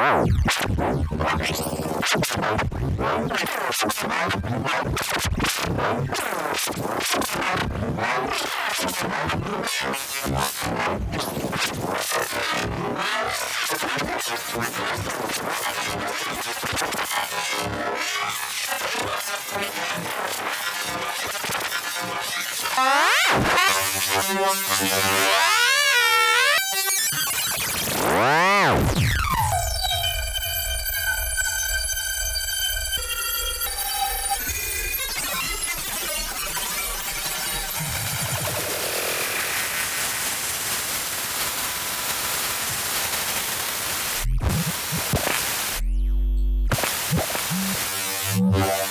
Ah! Bye.